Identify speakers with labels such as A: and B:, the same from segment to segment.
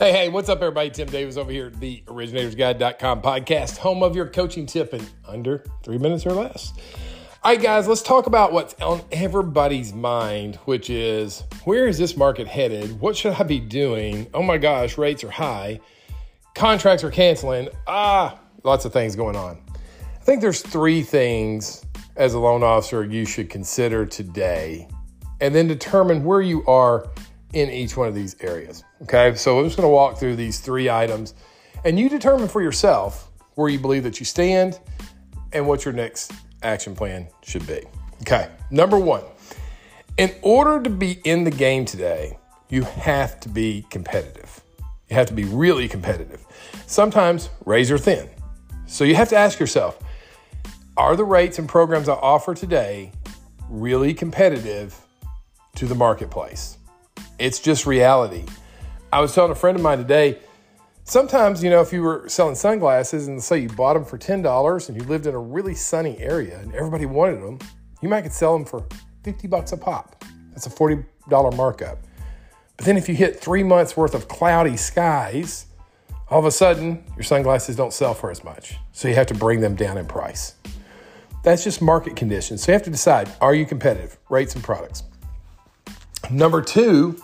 A: Hey, hey, what's up, everybody? Tim Davis over here at the originatorsguide.com podcast, home of your coaching tip in under three minutes or less. All right, guys, let's talk about what's on everybody's mind, which is where is this market headed? What should I be doing? Oh my gosh, rates are high. Contracts are canceling. Ah, lots of things going on. I think there's three things as a loan officer you should consider today and then determine where you are in each one of these areas. Okay, so I'm just going to walk through these three items and you determine for yourself where you believe that you stand and what your next action plan should be. Okay, number one, in order to be in the game today, you have to be competitive. You have to be really competitive. Sometimes razor thin. So you have to ask yourself are the rates and programs I offer today really competitive to the marketplace? It's just reality. I was telling a friend of mine today, sometimes, you know, if you were selling sunglasses and say you bought them for $10 and you lived in a really sunny area and everybody wanted them, you might could sell them for 50 bucks a pop. That's a $40 markup. But then if you hit three months worth of cloudy skies, all of a sudden your sunglasses don't sell for as much. So you have to bring them down in price. That's just market conditions. So you have to decide are you competitive? Rates and products. Number two,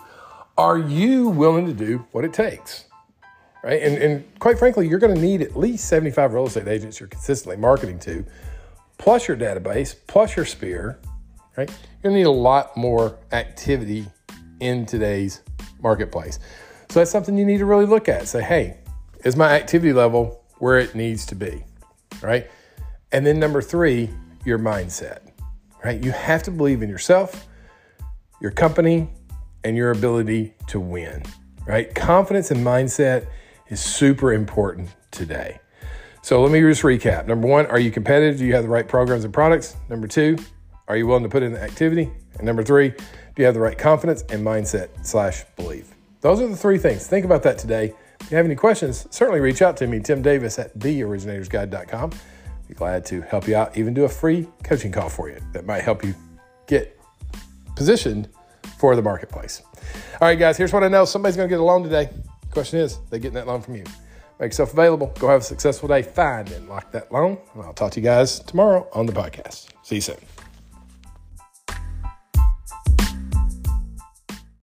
A: are you willing to do what it takes? Right. And, and quite frankly, you're going to need at least 75 real estate agents you're consistently marketing to, plus your database, plus your spear. Right. You're going to need a lot more activity in today's marketplace. So that's something you need to really look at. Say, hey, is my activity level where it needs to be? Right. And then number three, your mindset. Right. You have to believe in yourself, your company, and your ability to win, right? Confidence and mindset is super important today. So let me just recap. Number one, are you competitive? Do you have the right programs and products? Number two, are you willing to put in the activity? And number three, do you have the right confidence and mindset slash belief? Those are the three things. Think about that today. If you have any questions, certainly reach out to me, Tim Davis at theoriginatorsguide.com. Be glad to help you out, even do a free coaching call for you that might help you get positioned for the marketplace. All right, guys, here's what I know somebody's going to get a loan today. Question is, they getting that loan from you? Make yourself available. Go have a successful day. Find and lock that loan. And I'll talk to you guys tomorrow on the podcast. See you soon.